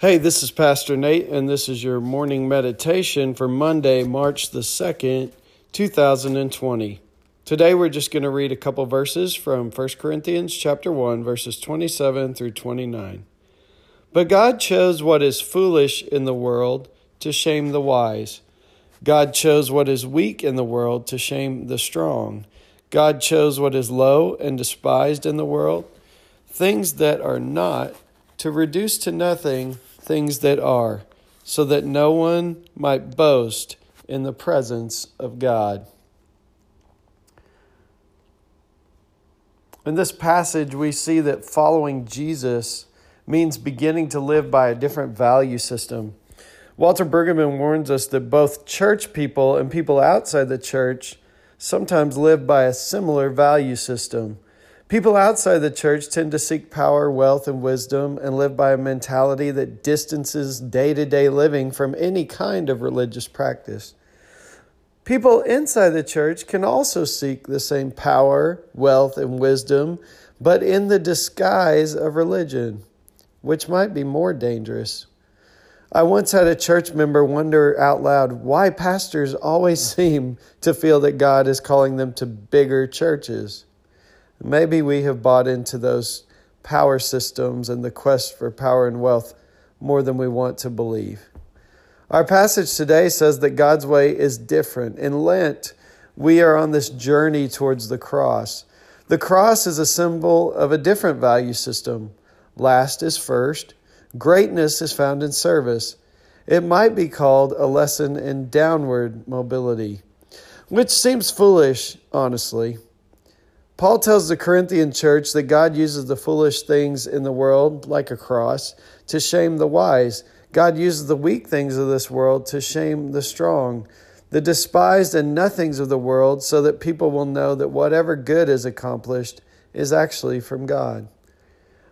Hey, this is Pastor Nate, and this is your morning meditation for Monday, March the 2nd, 2020. Today we're just going to read a couple verses from 1 Corinthians chapter 1 verses 27 through 29. But God chose what is foolish in the world to shame the wise. God chose what is weak in the world to shame the strong. God chose what is low and despised in the world, things that are not, to reduce to nothing things that are, so that no one might boast in the presence of God. In this passage, we see that following Jesus means beginning to live by a different value system. Walter Brueggemann warns us that both church people and people outside the church sometimes live by a similar value system. People outside the church tend to seek power, wealth, and wisdom and live by a mentality that distances day to day living from any kind of religious practice. People inside the church can also seek the same power, wealth, and wisdom, but in the disguise of religion, which might be more dangerous. I once had a church member wonder out loud why pastors always seem to feel that God is calling them to bigger churches. Maybe we have bought into those power systems and the quest for power and wealth more than we want to believe. Our passage today says that God's way is different. In Lent, we are on this journey towards the cross. The cross is a symbol of a different value system. Last is first. Greatness is found in service. It might be called a lesson in downward mobility, which seems foolish, honestly. Paul tells the Corinthian church that God uses the foolish things in the world, like a cross, to shame the wise. God uses the weak things of this world to shame the strong, the despised and nothings of the world, so that people will know that whatever good is accomplished is actually from God.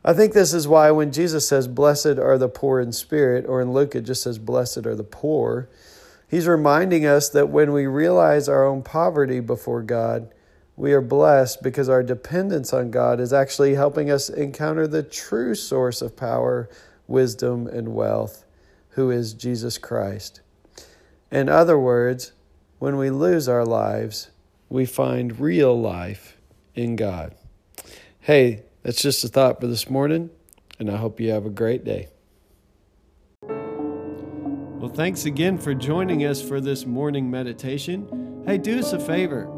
I think this is why when Jesus says, Blessed are the poor in spirit, or in Luke it just says, Blessed are the poor, he's reminding us that when we realize our own poverty before God, we are blessed because our dependence on God is actually helping us encounter the true source of power, wisdom, and wealth, who is Jesus Christ. In other words, when we lose our lives, we find real life in God. Hey, that's just a thought for this morning, and I hope you have a great day. Well, thanks again for joining us for this morning meditation. Hey, do us a favor